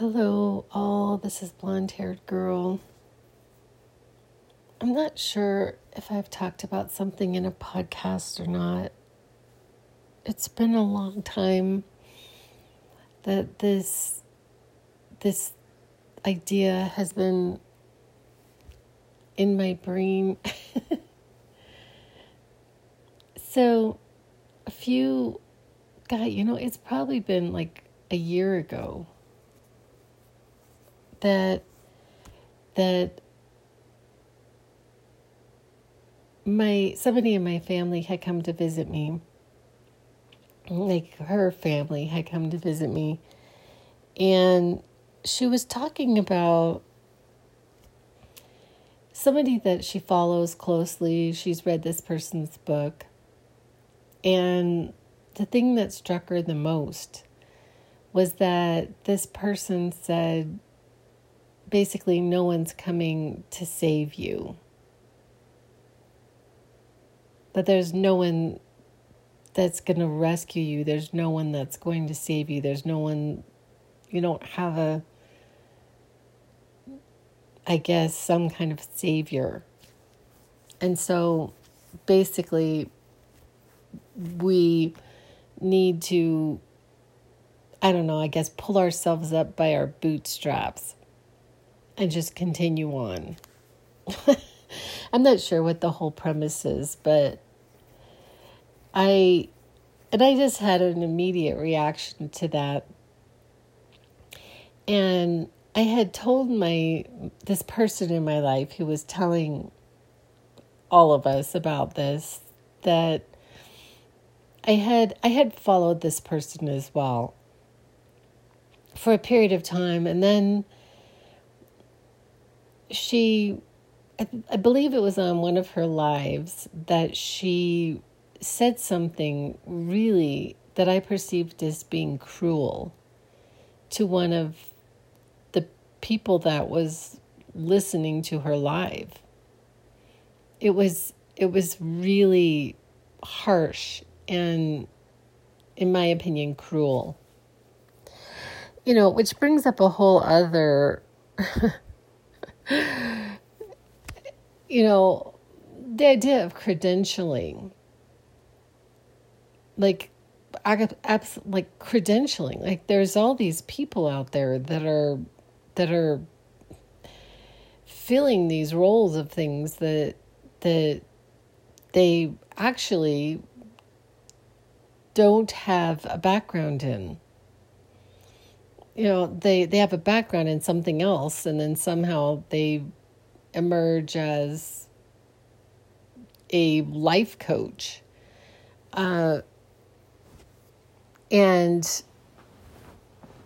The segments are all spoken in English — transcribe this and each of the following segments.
Hello, all. This is blonde haired girl. I'm not sure if I've talked about something in a podcast or not. It's been a long time that this this idea has been in my brain. so a few God, you know, it's probably been like a year ago that that my somebody in my family had come to visit me. Like her family had come to visit me. And she was talking about somebody that she follows closely. She's read this person's book. And the thing that struck her the most was that this person said basically no one's coming to save you. That there's no one that's going to rescue you. There's no one that's going to save you. There's no one, you don't have a, I guess, some kind of savior. And so basically, we need to, I don't know, I guess, pull ourselves up by our bootstraps and just continue on. I'm not sure what the whole premise is, but I and I just had an immediate reaction to that. And I had told my this person in my life who was telling all of us about this that I had I had followed this person as well for a period of time and then she, I, I believe it was on one of her lives that she said something really that I perceived as being cruel to one of the people that was listening to her live. It was it was really harsh and in my opinion cruel. You know, which brings up a whole other you know, the idea of credentialing, like, like credentialing, like there's all these people out there that are that are filling these roles of things that that they actually don't have a background in you know they they have a background in something else and then somehow they emerge as a life coach. Uh, and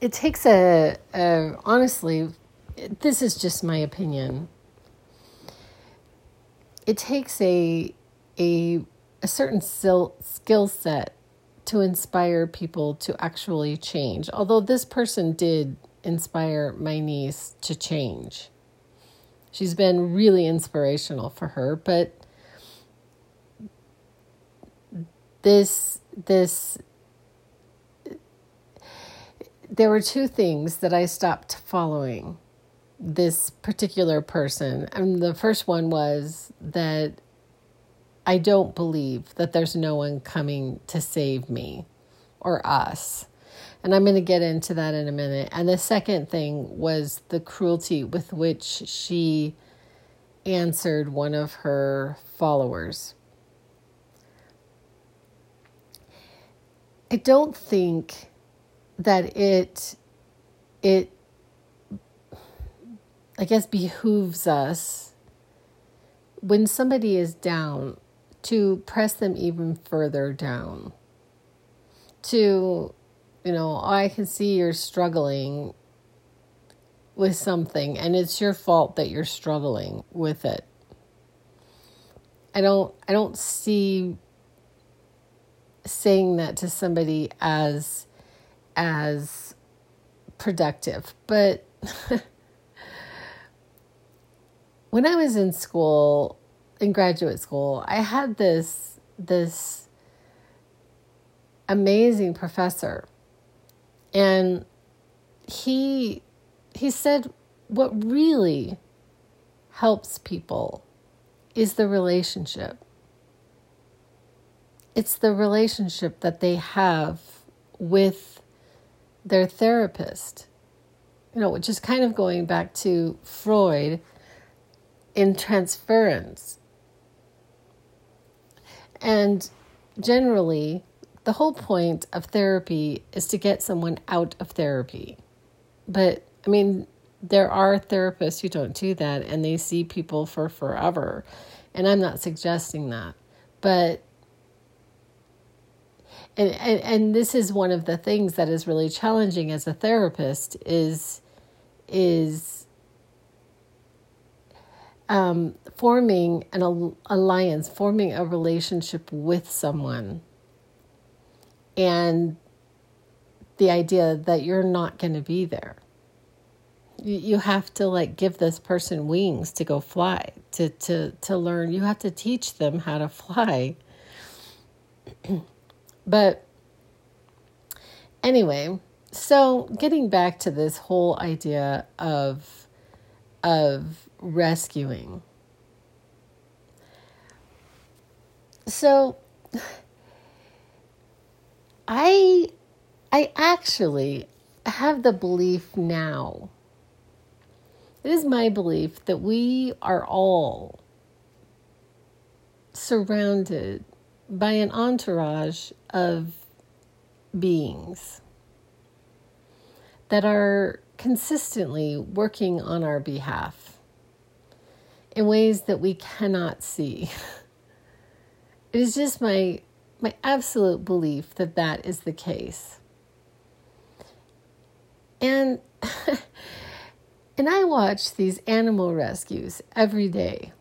it takes a, a honestly this is just my opinion. It takes a a a certain skill set to inspire people to actually change. Although this person did inspire my niece to change. She's been really inspirational for her, but this this there were two things that I stopped following this particular person. And the first one was that I don't believe that there's no one coming to save me or us. And I'm going to get into that in a minute. And the second thing was the cruelty with which she answered one of her followers. I don't think that it it I guess behooves us when somebody is down to press them even further down. To, you know, I can see you're struggling with something and it's your fault that you're struggling with it. I don't I don't see saying that to somebody as as productive. But when I was in school, in graduate school, I had this this amazing professor, and he he said what really helps people is the relationship. It's the relationship that they have with their therapist. You know, which is kind of going back to Freud in transference. And generally, the whole point of therapy is to get someone out of therapy. But I mean, there are therapists who don't do that and they see people for forever. And I'm not suggesting that. But and, and, and this is one of the things that is really challenging as a therapist is is um, forming an alliance, forming a relationship with someone, and the idea that you're not going to be there. You have to like give this person wings to go fly to to to learn. You have to teach them how to fly. But anyway so getting back to this whole idea of of rescuing. So i i actually have the belief now. It is my belief that we are all surrounded by an entourage of beings that are consistently working on our behalf in ways that we cannot see. It is just my my absolute belief that that is the case. And And I watch these animal rescues every day.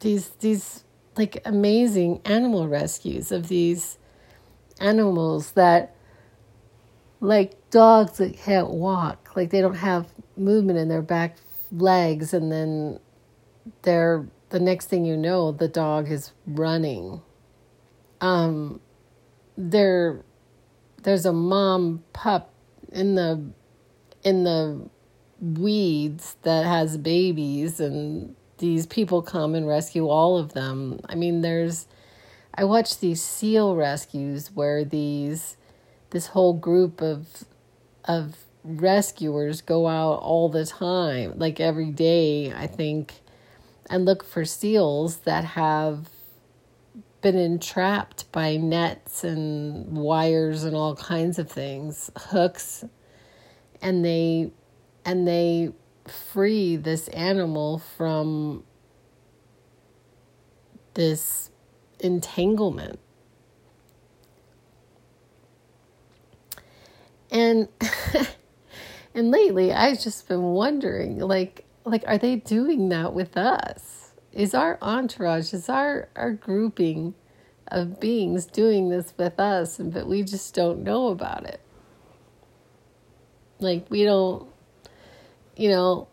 These these like amazing animal rescues of these animals that like dogs that can't walk, like they don't have movement in their back legs and then they're the next thing you know the dog is running. Um there there's a mom pup in the in the weeds that has babies and these people come and rescue all of them. I mean, there's I watch these seal rescues where these this whole group of of rescuers go out all the time, like every day, I think, and look for seals that have been entrapped by nets and wires and all kinds of things, hooks and they and they free this animal from this entanglement. And and lately I've just been wondering like like are they doing that with us? Is our entourage, is our our grouping of beings doing this with us but we just don't know about it? Like we don't, you know,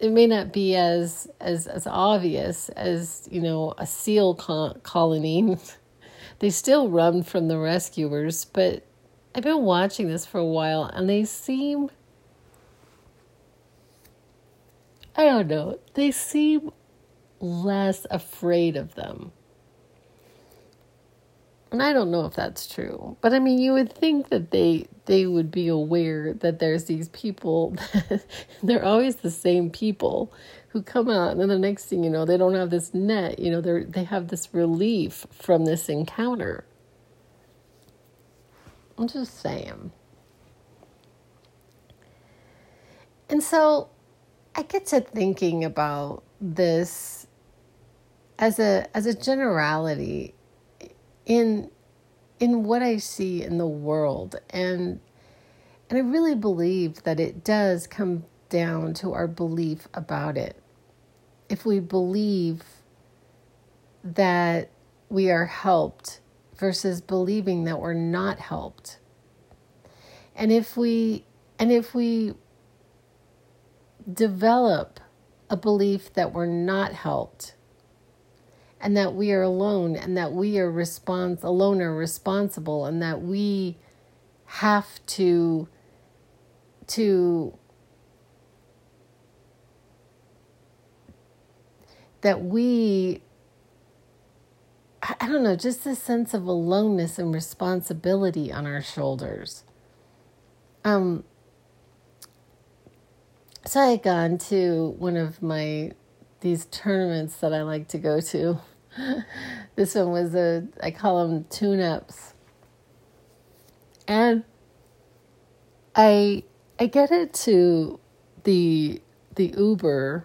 it may not be as as as obvious as you know a seal colony. they still run from the rescuers, but I've been watching this for a while, and they seem. I don't know. They seem less afraid of them. And I don't know if that's true, but I mean, you would think that they they would be aware that there's these people. That, they're always the same people who come out, and then the next thing you know, they don't have this net. You know, they they have this relief from this encounter. I'm just saying. And so, I get to thinking about this as a as a generality in in what I see in the world and and I really believe that it does come down to our belief about it. If we believe that we are helped versus believing that we're not helped. And if we and if we develop a belief that we're not helped and that we are alone and that we are respons- alone or responsible and that we have to to that we don't know, just this sense of aloneness and responsibility on our shoulders. Um, so I had gone to one of my these tournaments that I like to go to. this one was a I call them tune-ups. And I I get it to the the Uber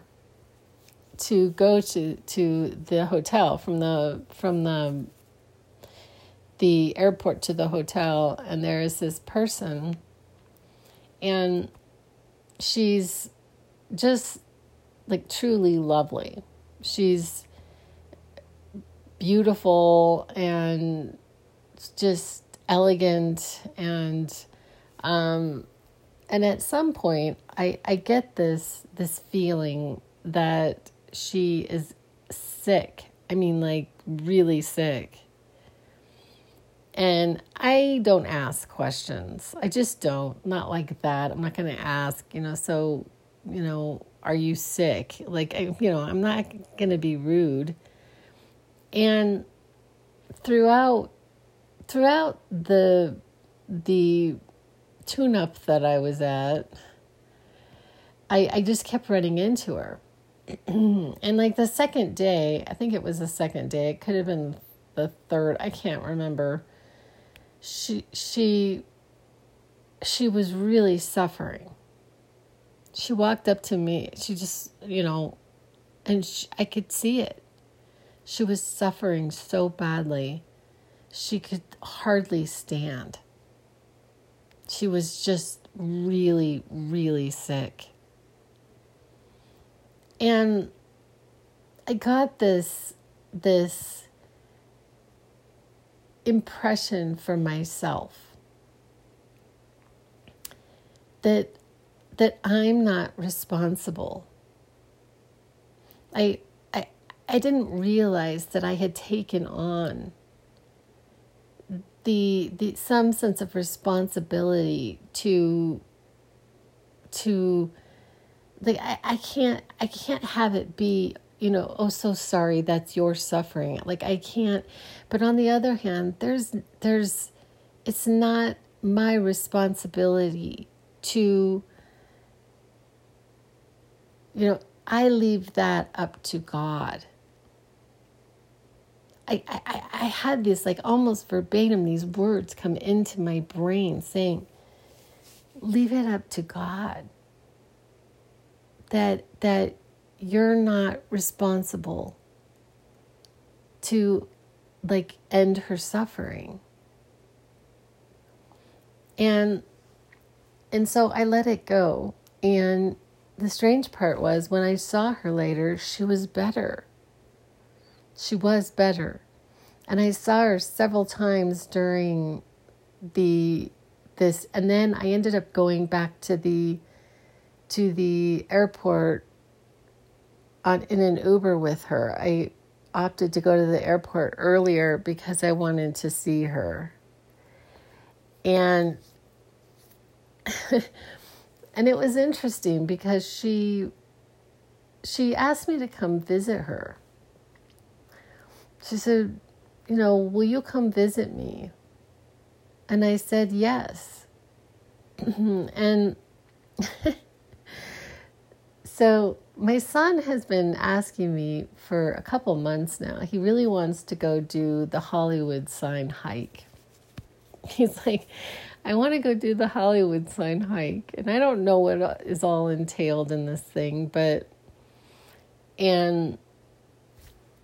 to go to to the hotel from the from the the airport to the hotel and there is this person and she's just like truly lovely. She's beautiful and just elegant and um and at some point I I get this this feeling that she is sick. I mean like really sick. And I don't ask questions. I just don't. Not like that. I'm not going to ask, you know, so, you know, are you sick? Like, I, you know, I'm not going to be rude. And throughout throughout the the tune up that I was at, I I just kept running into her. and like the second day, I think it was the second day, it could have been the third, I can't remember. She she she was really suffering she walked up to me. She just, you know, and she, I could see it. She was suffering so badly. She could hardly stand. She was just really, really sick. And I got this this impression for myself that that I'm not responsible. I, I, I didn't realize that I had taken on the, the some sense of responsibility to to like I, I can't I can't have it be you know oh so sorry that's your suffering like I can't but on the other hand there's there's it's not my responsibility to you know, I leave that up to God. I, I, I had this like almost verbatim, these words come into my brain saying, leave it up to God. That that you're not responsible to like end her suffering. And and so I let it go. And the strange part was when I saw her later, she was better. She was better. And I saw her several times during the this and then I ended up going back to the to the airport on in an Uber with her. I opted to go to the airport earlier because I wanted to see her. And and it was interesting because she she asked me to come visit her. She said, "You know, will you come visit me?" And I said, "Yes." and so my son has been asking me for a couple months now. He really wants to go do the Hollywood sign hike. He's like, I want to go do the Hollywood sign hike. And I don't know what is all entailed in this thing, but and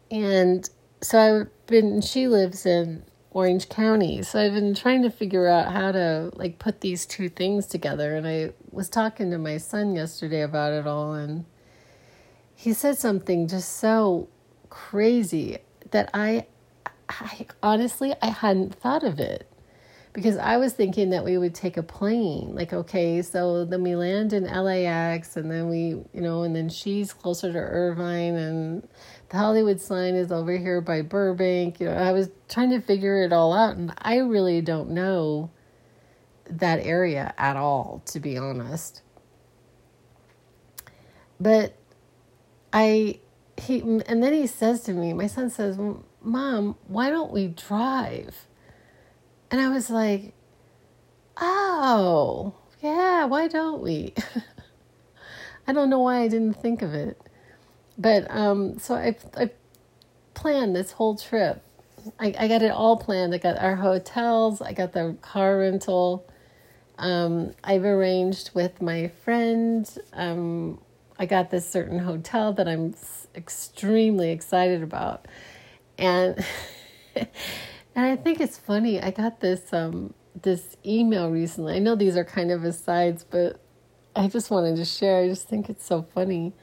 and so I've been she lives in Orange County. So I've been trying to figure out how to like put these two things together and I was talking to my son yesterday about it all and he said something just so crazy that I I honestly I hadn't thought of it because I was thinking that we would take a plane. Like, okay, so then we land in LAX and then we, you know, and then she's closer to Irvine and the Hollywood sign is over here by Burbank. You know, I was trying to figure it all out and I really don't know that area at all, to be honest. But I, he, and then he says to me, my son says, Mom, why don't we drive? And I was like, Oh, yeah, why don't we? I don't know why I didn't think of it. But um, so I, I planned this whole trip. I, I got it all planned. I got our hotels, I got the car rental. Um, I've arranged with my friend. Um, I got this certain hotel that I'm extremely excited about. And and I think it's funny. I got this um, this email recently. I know these are kind of asides, but I just wanted to share. I just think it's so funny.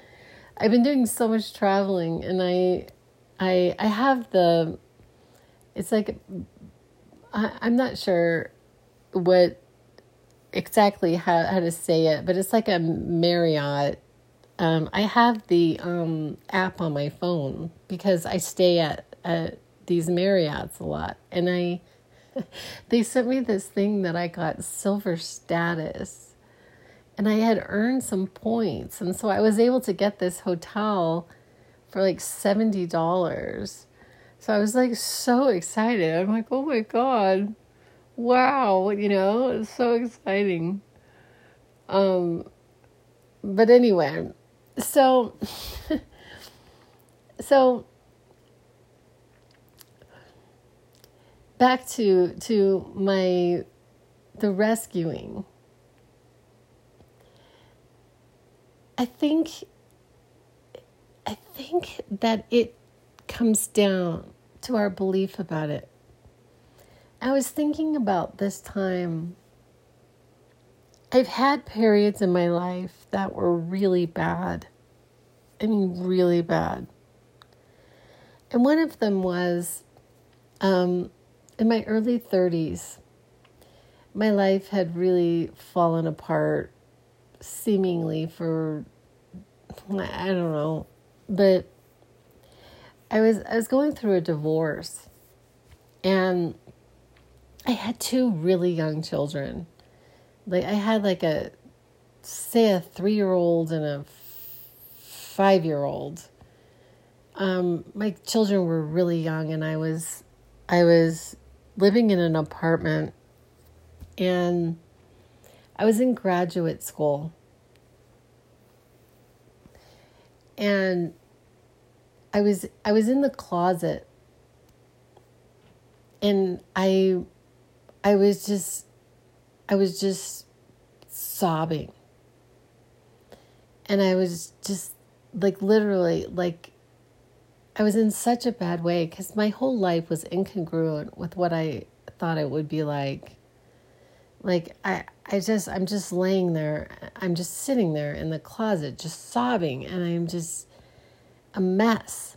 I've been doing so much traveling, and I, I, I have the. It's like, I, I'm not sure what exactly how how to say it, but it's like a Marriott. Um, I have the um, app on my phone because I stay at at these Marriotts a lot, and I they sent me this thing that I got silver status. And I had earned some points. And so I was able to get this hotel for like $70. So I was like so excited. I'm like, oh my God. Wow. You know, it's so exciting. Um, but anyway, so, so back to to my the rescuing i think i think that it comes down to our belief about it i was thinking about this time. I've had periods in my life that were really bad. I mean really bad. And one of them was um, in my early 30s, my life had really fallen apart seemingly for I don't know, but I was I was going through a divorce. And I had two really young children. Like I had like a say a 3-year-old and a 5-year-old. Um my children were really young and I was I was living in an apartment and I was in graduate school. And I was I was in the closet and I I was just I was just sobbing. And I was just like literally like I was in such a bad way because my whole life was incongruent with what I thought it would be like. Like I, I just, I'm just laying there. I'm just sitting there in the closet, just sobbing, and I'm just a mess.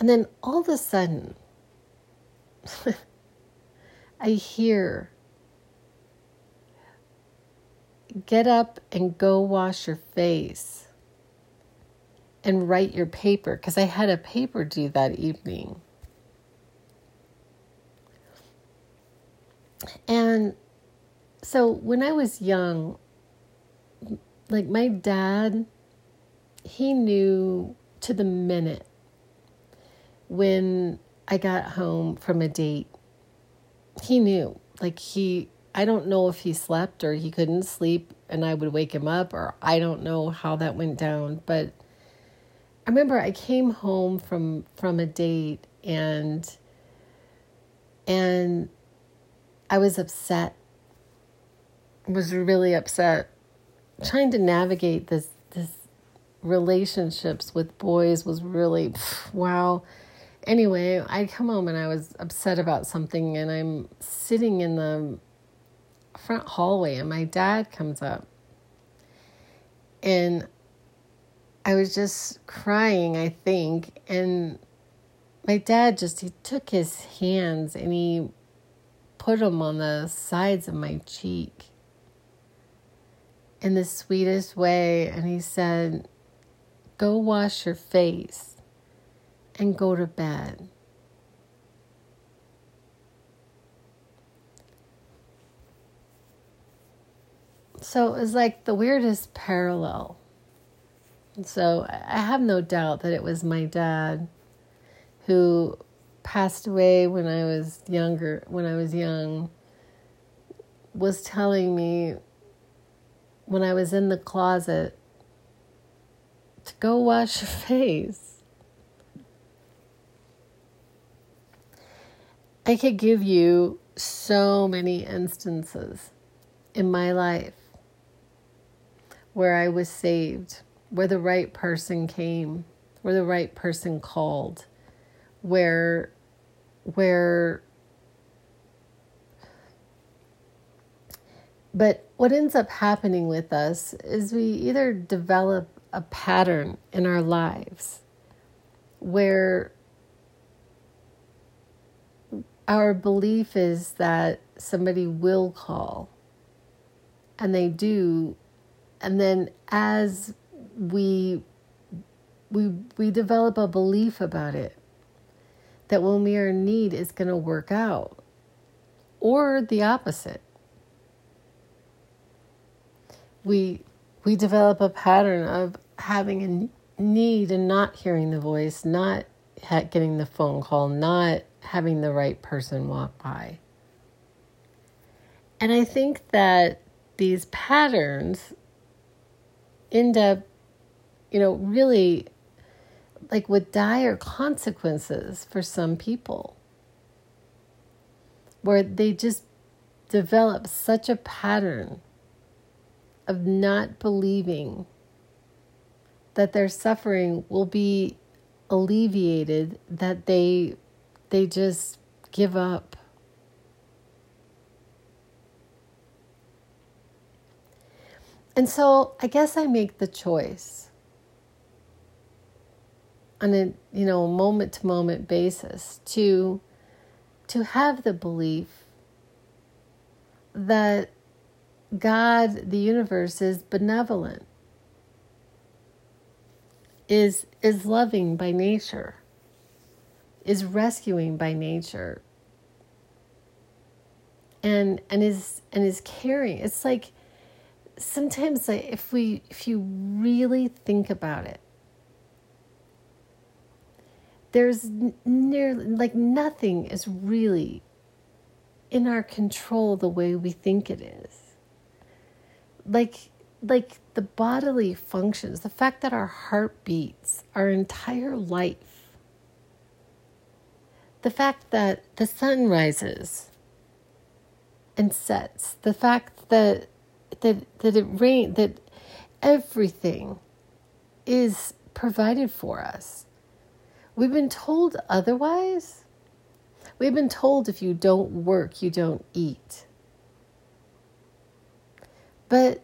And then all of a sudden, I hear, get up and go wash your face and write your paper because I had a paper due that evening. And so when I was young, like my dad, he knew to the minute when I got home from a date. He knew. Like he I don't know if he slept or he couldn't sleep and I would wake him up or I don't know how that went down, but I remember I came home from from a date and and I was upset. Was really upset. Trying to navigate this this relationships with boys was really wow. Anyway, I come home and I was upset about something and I'm sitting in the front hallway and my dad comes up. And I was just crying, I think. And my dad just, he took his hands and he put them on the sides of my cheek in the sweetest way. And he said, Go wash your face and go to bed. so it was like the weirdest parallel. So I have no doubt that it was my dad who passed away when I was younger, when I was young, was telling me when I was in the closet to go wash your face. I could give you so many instances in my life where I was saved, where the right person came, where the right person called, where where but what ends up happening with us is we either develop a pattern in our lives where our belief is that somebody will call and they do and then as we we we develop a belief about it that when we are in need it's going to work out or the opposite. We we develop a pattern of having a need and not hearing the voice not getting the phone call not having the right person walk by. And i think that these patterns end up, you know, really like with dire consequences for some people, where they just develop such a pattern of not believing that their suffering will be alleviated that they they just give up. And so I guess I make the choice on a you know moment to moment basis to to have the belief that God, the universe, is benevolent, is is loving by nature, is rescuing by nature, and and is and is caring. It's like sometimes like if we if you really think about it there's nearly like nothing is really in our control the way we think it is like like the bodily functions the fact that our heart beats our entire life the fact that the sun rises and sets the fact that that that it rain that everything is provided for us. We've been told otherwise. We've been told if you don't work, you don't eat. But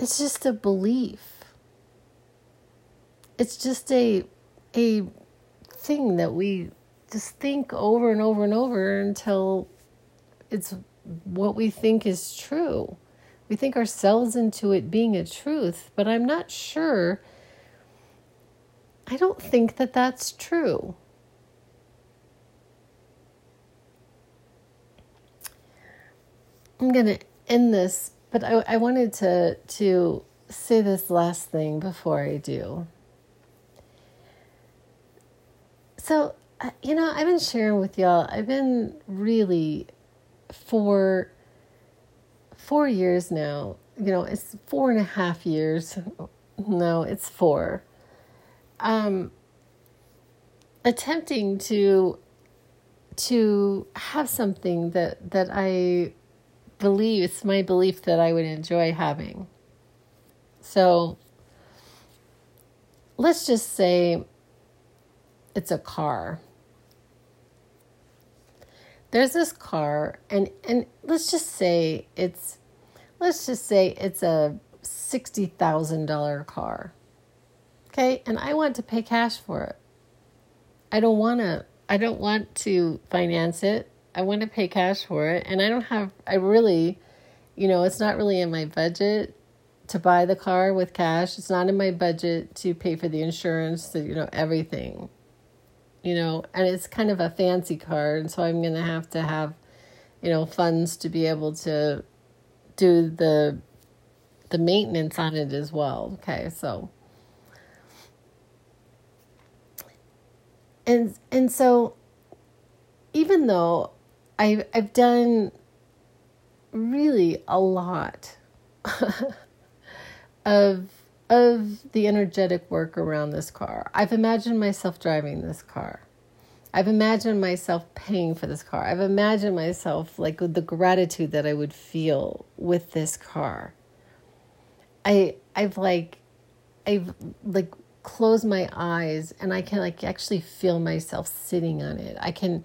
it's just a belief. It's just a a thing that we just think over and over and over until it's what we think is true. We think ourselves into it being a truth, but I'm not sure. I don't think that that's true. I'm going to end this, but I, I wanted to, to say this last thing before I do. So, you know, I've been sharing with y'all, I've been really for four years now. You know, it's four and a half years. No, it's four. Um, attempting to to have something that that I believe it's my belief that I would enjoy having. So let's just say it's a car. There's this car and and let's just say it's let's just say it's a $60,000 car. Okay? And I want to pay cash for it. I don't want to I don't want to finance it. I want to pay cash for it and I don't have I really you know, it's not really in my budget to buy the car with cash. It's not in my budget to pay for the insurance, the, you know, everything. You know, and it's kind of a fancy car, and so I'm going to have to have, you know, funds to be able to do the the maintenance on it as well. Okay, so and and so even though I've I've done really a lot of of the energetic work around this car. I've imagined myself driving this car. I've imagined myself paying for this car. I've imagined myself like the gratitude that I would feel with this car. I I've like I've like closed my eyes and I can like actually feel myself sitting on it. I can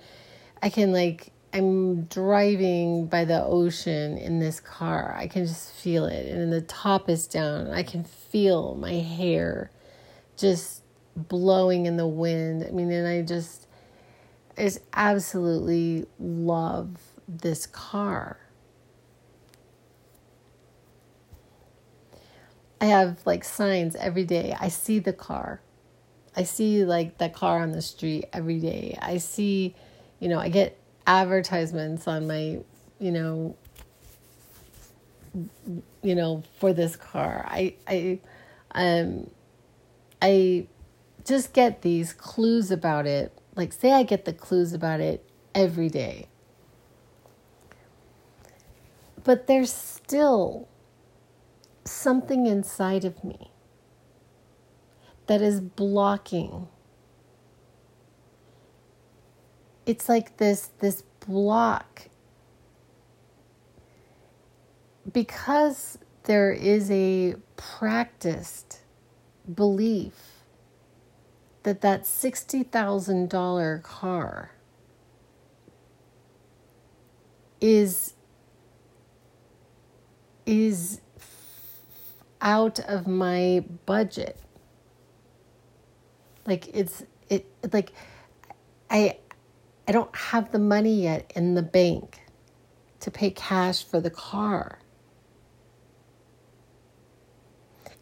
I can like I'm driving by the ocean in this car. I can just feel it. And the top is down. I can feel my hair just blowing in the wind. I mean, and I just, I just absolutely love this car. I have like signs every day. I see the car. I see like the car on the street every day. I see, you know, I get advertisements on my, you know, you know, for this car. I I um I just get these clues about it. Like say I get the clues about it every day. But there's still something inside of me that is blocking it's like this this block. Because there is a practiced belief that that $60,000 car is is out of my budget. Like it's it like i I don't have the money yet in the bank to pay cash for the car.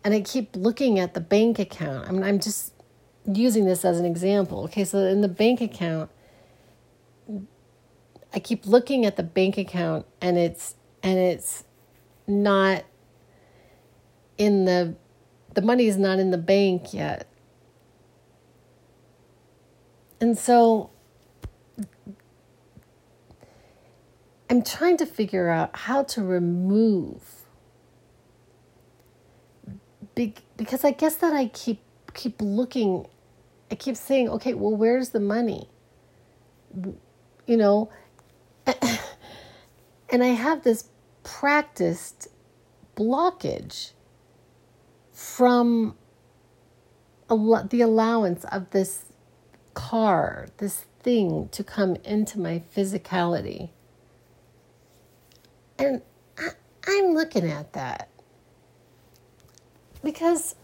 And I keep looking at the bank account. I mean, I'm just using this as an example. Okay, so in the bank account, I keep looking at the bank account and it's and it's not in the the money is not in the bank yet. And so I'm trying to figure out how to remove big because I guess that I keep keep looking I keep saying, okay, well where's the money? You know, and I have this practiced blockage from the allowance of this car, this thing to come into my physicality. And I, I'm looking at that because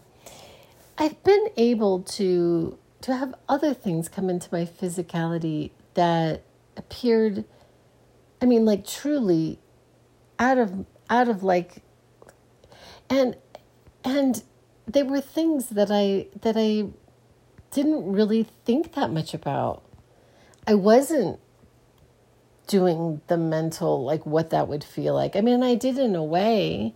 I've been able to to have other things come into my physicality that appeared I mean like truly out of out of like and and they were things that I that I didn't really think that much about. I wasn't doing the mental like what that would feel like. I mean, I did in a way.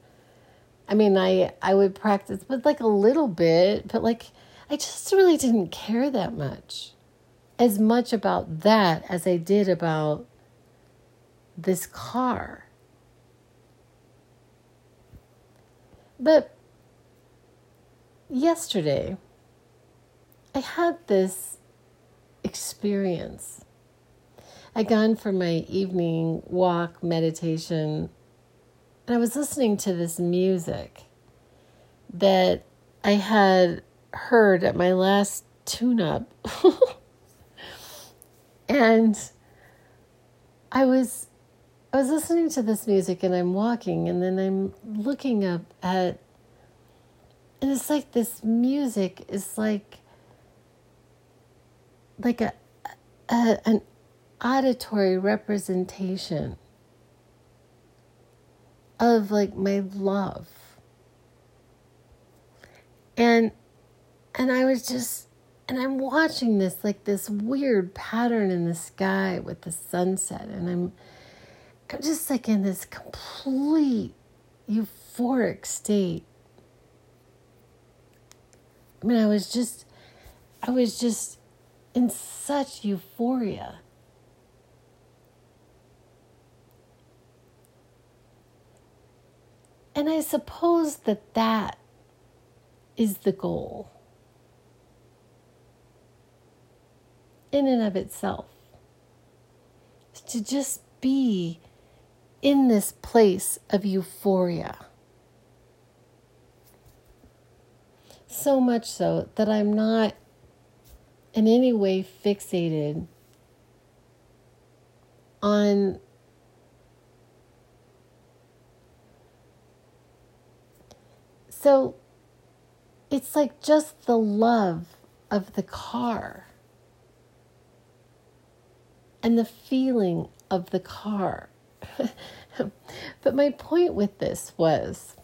I mean, I I would practice but like a little bit, but like I just really didn't care that much. As much about that as I did about this car. But yesterday I had this experience I'd gone for my evening walk meditation and I was listening to this music that I had heard at my last tune up. and I was I was listening to this music and I'm walking and then I'm looking up at and it's like this music is like like a, a an auditory representation of like my love. And and I was just and I'm watching this like this weird pattern in the sky with the sunset and I'm I'm just like in this complete euphoric state. I mean, I was just, I was just in such euphoria. And I suppose that that is the goal in and of itself. To just be in this place of euphoria. So much so that I'm not in any way fixated on so it's like just the love of the car and the feeling of the car. but my point with this was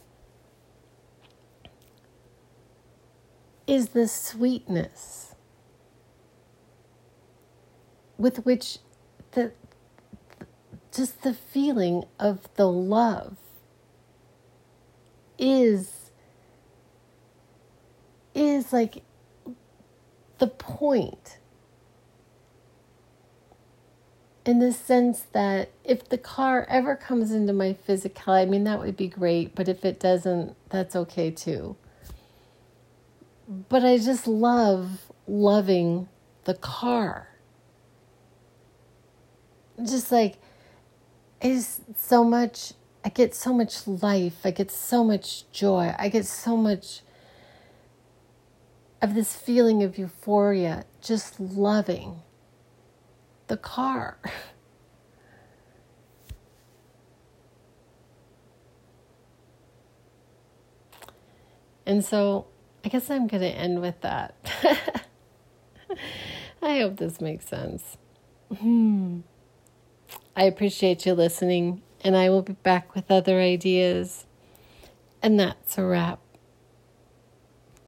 is the sweetness with which the just the feeling of the love is is like the point in the sense that if the car ever comes into my physical, I mean, that would be great, but if it doesn't, that's okay too. But I just love loving the car. Just like, is so much, I get so much life, I get so much joy, I get so much of this feeling of euphoria, just loving the car. And so I guess I'm going to end with that. I hope this makes sense. Hmm. I appreciate you listening, and I will be back with other ideas. And that's a wrap.